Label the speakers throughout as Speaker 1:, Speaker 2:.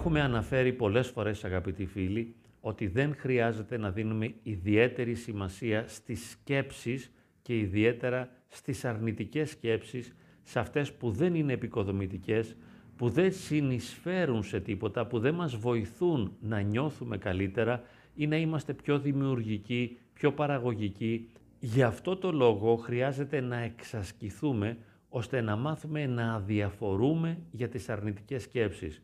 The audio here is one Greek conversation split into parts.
Speaker 1: Έχουμε αναφέρει πολλές φορές αγαπητοί φίλοι ότι δεν χρειάζεται να δίνουμε ιδιαίτερη σημασία στις σκέψεις και ιδιαίτερα στις αρνητικές σκέψεις, σε αυτές που δεν είναι επικοδομητικές, που δεν συνεισφέρουν σε τίποτα, που δεν μας βοηθούν να νιώθουμε καλύτερα ή να είμαστε πιο δημιουργικοί, πιο παραγωγικοί. Γι' αυτό το λόγο χρειάζεται να εξασκηθούμε ώστε να μάθουμε να αδιαφορούμε για τις αρνητικές σκέψεις.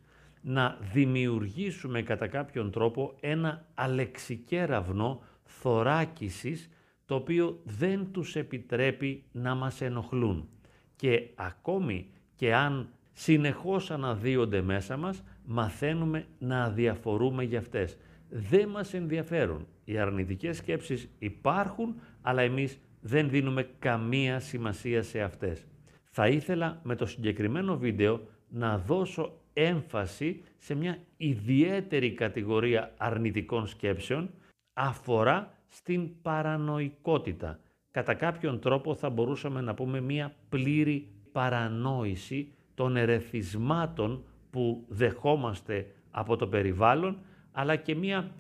Speaker 1: Να δημιουργήσουμε κατά κάποιον τρόπο ένα αλεξικέραυνο θωράκισης το οποίο δεν τους επιτρέπει να μας ενοχλούν. Και ακόμη και αν συνεχώς αναδύονται μέσα μας, μαθαίνουμε να αδιαφορούμε για αυτές. Δεν μας ενδιαφέρουν. Οι αρνητικές σκέψεις υπάρχουν, αλλά εμείς δεν δίνουμε καμία σημασία σε αυτές. Θα ήθελα με το συγκεκριμένο βίντεο να δώσω έμφαση σε μια ιδιαίτερη κατηγορία αρνητικών σκέψεων, αφορά στην παρανοϊκότητα. Κατά κάποιον τρόπο θα μπορούσαμε να πούμε μια πλήρη παρανόηση των ερεθισμάτων που δεχόμαστε από το περιβάλλον, αλλά και μια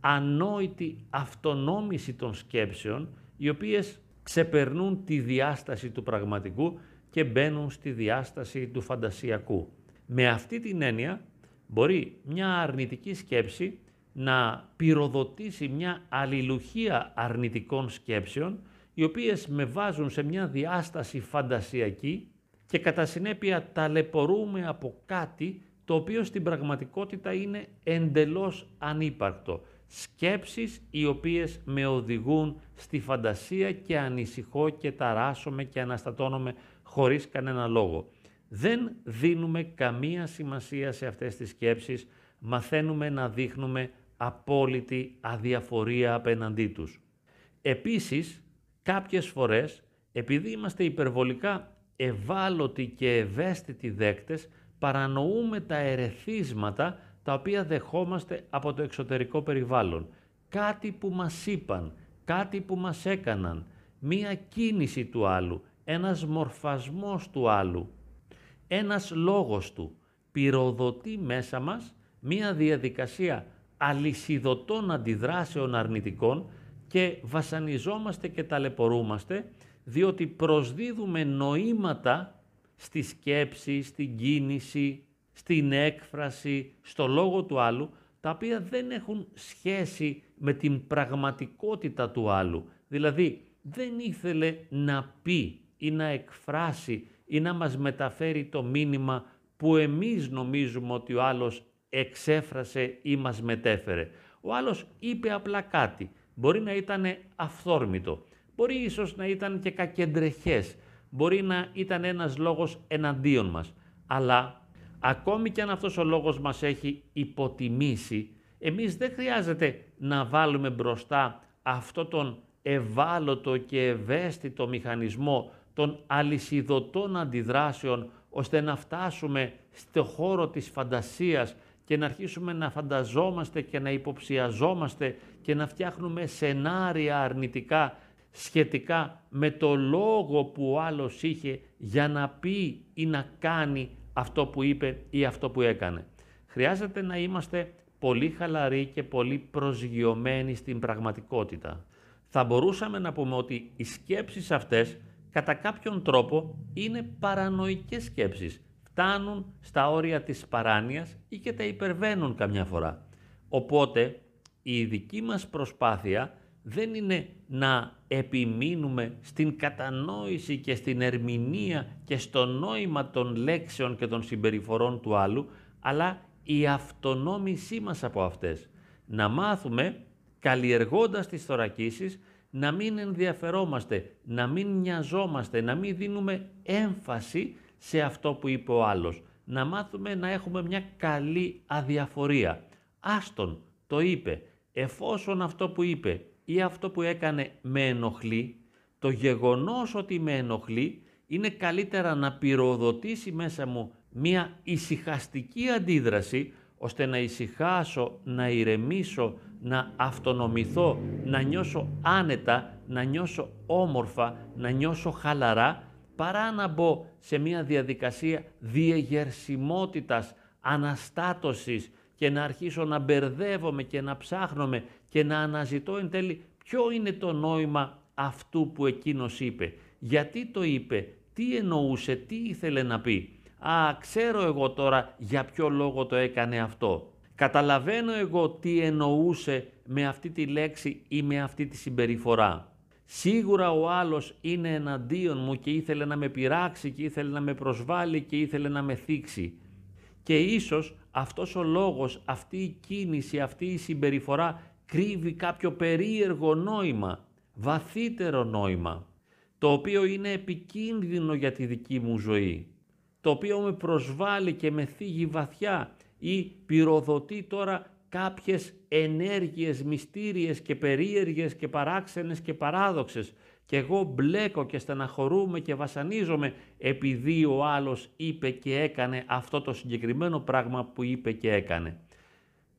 Speaker 1: ανόητη αυτονόμηση των σκέψεων, οι οποίες ξεπερνούν τη διάσταση του πραγματικού και μπαίνουν στη διάσταση του φαντασιακού. Με αυτή την έννοια μπορεί μια αρνητική σκέψη να πυροδοτήσει μια αλληλουχία αρνητικών σκέψεων, οι οποίες με βάζουν σε μια διάσταση φαντασιακή και κατά συνέπεια ταλαιπωρούμε από κάτι το οποίο στην πραγματικότητα είναι εντελώς ανύπαρκτο. Σκέψεις οι οποίες με οδηγούν στη φαντασία και ανησυχώ και ταράσομαι και αναστατώνομαι χωρίς κανένα λόγο. Δεν δίνουμε καμία σημασία σε αυτές τις σκέψεις, μαθαίνουμε να δείχνουμε απόλυτη αδιαφορία απέναντί τους. Επίσης, κάποιες φορές, επειδή είμαστε υπερβολικά ευάλωτοι και ευαίσθητοι δέκτες, παρανοούμε τα ερεθίσματα τα οποία δεχόμαστε από το εξωτερικό περιβάλλον. Κάτι που μας είπαν, κάτι που μας έκαναν, μία κίνηση του άλλου, ένας μορφασμός του άλλου, ένας λόγος του, πυροδοτεί μέσα μας μία διαδικασία αλυσιδωτών αντιδράσεων αρνητικών και βασανιζόμαστε και ταλαιπωρούμαστε διότι προσδίδουμε νοήματα στη σκέψη, στην κίνηση, στην έκφραση, στο λόγο του άλλου, τα οποία δεν έχουν σχέση με την πραγματικότητα του άλλου. Δηλαδή, δεν ήθελε να πει ή να εκφράσει ή να μας μεταφέρει το μήνυμα που εμείς νομίζουμε ότι ο άλλος εξέφρασε ή μας μετέφερε. Ο άλλος είπε απλά κάτι. Μπορεί να ήταν αυθόρμητο. Μπορεί ίσως να ήταν και κακεντρεχές. Μπορεί να ήταν ένας λόγος εναντίον μας. Αλλά ακόμη και αν αυτός ο λόγος μας έχει υποτιμήσει, εμείς δεν χρειάζεται να βάλουμε μπροστά αυτό τον ευάλωτο και ευαίσθητο μηχανισμό των αλυσιδωτών αντιδράσεων ώστε να φτάσουμε στο χώρο της φαντασίας και να αρχίσουμε να φανταζόμαστε και να υποψιαζόμαστε και να φτιάχνουμε σενάρια αρνητικά σχετικά με το λόγο που ο άλλος είχε για να πει ή να κάνει αυτό που είπε ή αυτό που έκανε. Χρειάζεται να είμαστε πολύ χαλαροί και πολύ προσγειωμένοι στην πραγματικότητα. Θα μπορούσαμε να πούμε ότι οι σκέψεις αυτές κατά κάποιον τρόπο είναι παρανοϊκές σκέψεις φτάνουν στα όρια της παράνοιας ή και τα υπερβαίνουν καμιά φορά. Οπότε η δική μας προσπάθεια δεν είναι να επιμείνουμε στην κατανόηση και στην ερμηνεία και στο νόημα των λέξεων και των συμπεριφορών του άλλου, αλλά η αυτονόμησή μας από αυτές. Να μάθουμε, καλλιεργώντας τις θωρακίσεις, να μην ενδιαφερόμαστε, να μην νοιαζόμαστε, να μην δίνουμε έμφαση σε αυτό που είπε ο άλλος. Να μάθουμε να έχουμε μια καλή αδιαφορία. Άστον, το είπε. Εφόσον αυτό που είπε ή αυτό που έκανε με ενοχλεί, το γεγονός ότι με ενοχλεί είναι καλύτερα να πυροδοτήσει μέσα μου μια ησυχαστική αντίδραση ώστε να ησυχάσω, να ηρεμήσω, να αυτονομηθώ, να νιώσω άνετα, να νιώσω όμορφα, να νιώσω χαλαρά παρά να μπω σε μια διαδικασία διεγερσιμότητας αναστάτωσης και να αρχίσω να μπερδεύομαι και να ψάχνομαι και να αναζητώ εν τέλει ποιο είναι το νόημα αυτού που εκείνος είπε. Γιατί το είπε, τι εννοούσε, τι ήθελε να πει. Α, ξέρω εγώ τώρα για ποιο λόγο το έκανε αυτό. Καταλαβαίνω εγώ τι εννοούσε με αυτή τη λέξη ή με αυτή τη συμπεριφορά. Σίγουρα ο άλλος είναι εναντίον μου και ήθελε να με πειράξει και ήθελε να με προσβάλλει και ήθελε να με θίξει. Και ίσως αυτός ο λόγος, αυτή η κίνηση, αυτή η συμπεριφορά κρύβει κάποιο περίεργο νόημα, βαθύτερο νόημα, το οποίο είναι επικίνδυνο για τη δική μου ζωή, το οποίο με προσβάλλει και με θίγει βαθιά ή πυροδοτεί τώρα κάποιες ενέργειες μυστήριες και περίεργες και παράξενες και παράδοξες και εγώ μπλέκω και στεναχωρούμε και βασανίζομαι επειδή ο άλλος είπε και έκανε αυτό το συγκεκριμένο πράγμα που είπε και έκανε.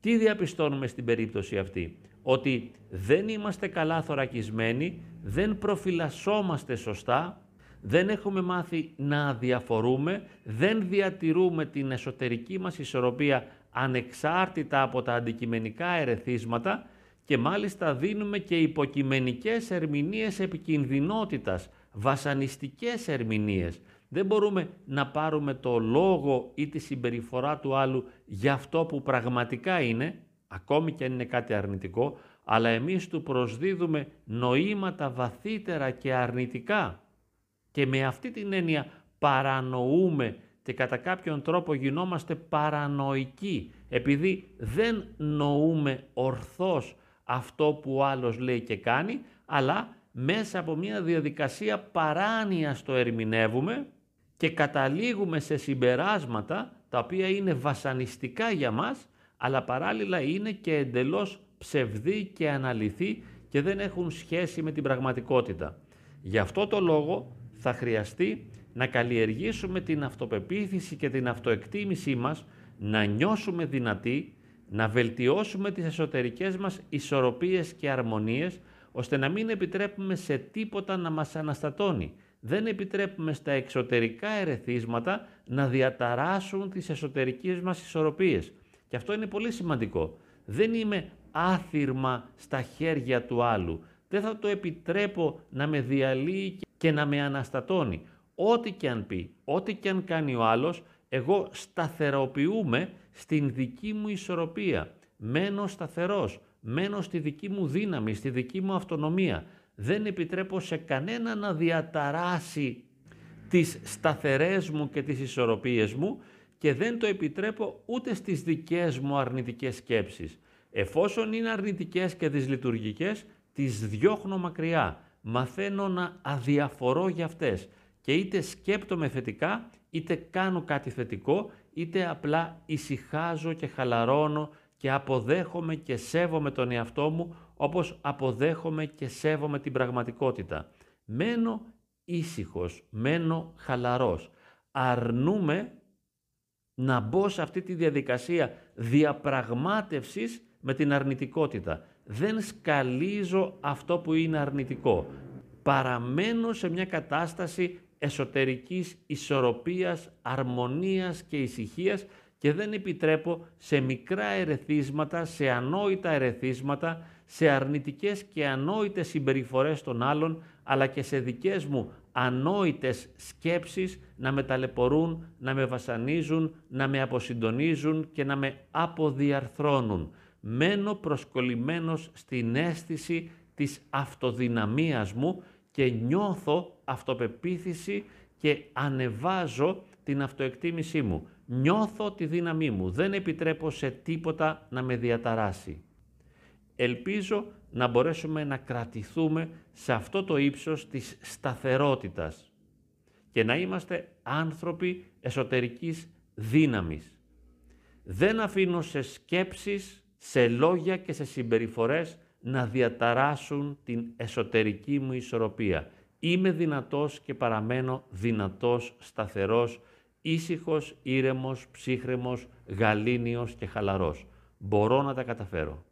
Speaker 1: Τι διαπιστώνουμε στην περίπτωση αυτή, ότι δεν είμαστε καλά θωρακισμένοι, δεν προφυλασσόμαστε σωστά, δεν έχουμε μάθει να διαφορούμε, δεν διατηρούμε την εσωτερική μας ισορροπία ανεξάρτητα από τα αντικειμενικά ερεθίσματα και μάλιστα δίνουμε και υποκειμενικές ερμηνείες επικινδυνότητας, βασανιστικές ερμηνείες. Δεν μπορούμε να πάρουμε το λόγο ή τη συμπεριφορά του άλλου για αυτό που πραγματικά είναι, ακόμη και αν είναι κάτι αρνητικό, αλλά εμείς του προσδίδουμε νοήματα βαθύτερα και αρνητικά. Και με αυτή την έννοια παρανοούμε και κατά κάποιον τρόπο γινόμαστε παρανοϊκοί, επειδή δεν νοούμε ορθώς αυτό που ο άλλος λέει και κάνει, αλλά μέσα από μια διαδικασία παράνοιας το ερμηνεύουμε και καταλήγουμε σε συμπεράσματα τα οποία είναι βασανιστικά για μας, αλλά παράλληλα είναι και εντελώς ψευδή και αναλυθή και δεν έχουν σχέση με την πραγματικότητα. Γι' αυτό το λόγο θα χρειαστεί να καλλιεργήσουμε την αυτοπεποίθηση και την αυτοεκτίμησή μας, να νιώσουμε δυνατοί, να βελτιώσουμε τις εσωτερικές μας ισορροπίες και αρμονίες, ώστε να μην επιτρέπουμε σε τίποτα να μας αναστατώνει. Δεν επιτρέπουμε στα εξωτερικά ερεθίσματα να διαταράσουν τις εσωτερικές μας ισορροπίες. Και αυτό είναι πολύ σημαντικό. Δεν είμαι άθυρμα στα χέρια του άλλου. Δεν θα το επιτρέπω να με διαλύει και να με αναστατώνει. Ό,τι και αν πει, ό,τι και αν κάνει ο άλλος, εγώ σταθεροποιούμε στην δική μου ισορροπία. Μένω σταθερός, μένω στη δική μου δύναμη, στη δική μου αυτονομία. Δεν επιτρέπω σε κανένα να διαταράσει τις σταθερές μου και τις ισορροπίες μου και δεν το επιτρέπω ούτε στις δικές μου αρνητικές σκέψεις. Εφόσον είναι αρνητικές και δυσλειτουργικές, τις διώχνω μακριά. Μαθαίνω να αδιαφορώ για αυτές και είτε σκέπτομαι θετικά, είτε κάνω κάτι θετικό, είτε απλά ησυχάζω και χαλαρώνω και αποδέχομαι και σέβομαι τον εαυτό μου όπως αποδέχομαι και σέβομαι την πραγματικότητα. Μένω ήσυχος, μένω χαλαρός. Αρνούμε να μπω σε αυτή τη διαδικασία διαπραγμάτευσης με την αρνητικότητα. Δεν σκαλίζω αυτό που είναι αρνητικό. Παραμένω σε μια κατάσταση εσωτερικής ισορροπίας, αρμονίας και ησυχίας και δεν επιτρέπω σε μικρά ερεθίσματα, σε ανόητα ερεθίσματα, σε αρνητικές και ανόητες συμπεριφορές των άλλων, αλλά και σε δικές μου ανόητες σκέψεις να με ταλαιπωρούν, να με βασανίζουν, να με αποσυντονίζουν και να με αποδιαρθρώνουν. Μένω προσκολλημένος στην αίσθηση της αυτοδυναμίας μου και νιώθω αυτοπεποίθηση και ανεβάζω την αυτοεκτίμησή μου. Νιώθω τη δύναμή μου. Δεν επιτρέπω σε τίποτα να με διαταράσει. Ελπίζω να μπορέσουμε να κρατηθούμε σε αυτό το ύψος της σταθερότητας και να είμαστε άνθρωποι εσωτερικής δύναμης. Δεν αφήνω σε σκέψεις, σε λόγια και σε συμπεριφορές να διαταράσουν την εσωτερική μου ισορροπία. Είμαι δυνατός και παραμένω δυνατός, σταθερός, ήσυχος, ήρεμος, ψύχρεμος, γαλήνιος και χαλαρός. Μπορώ να τα καταφέρω.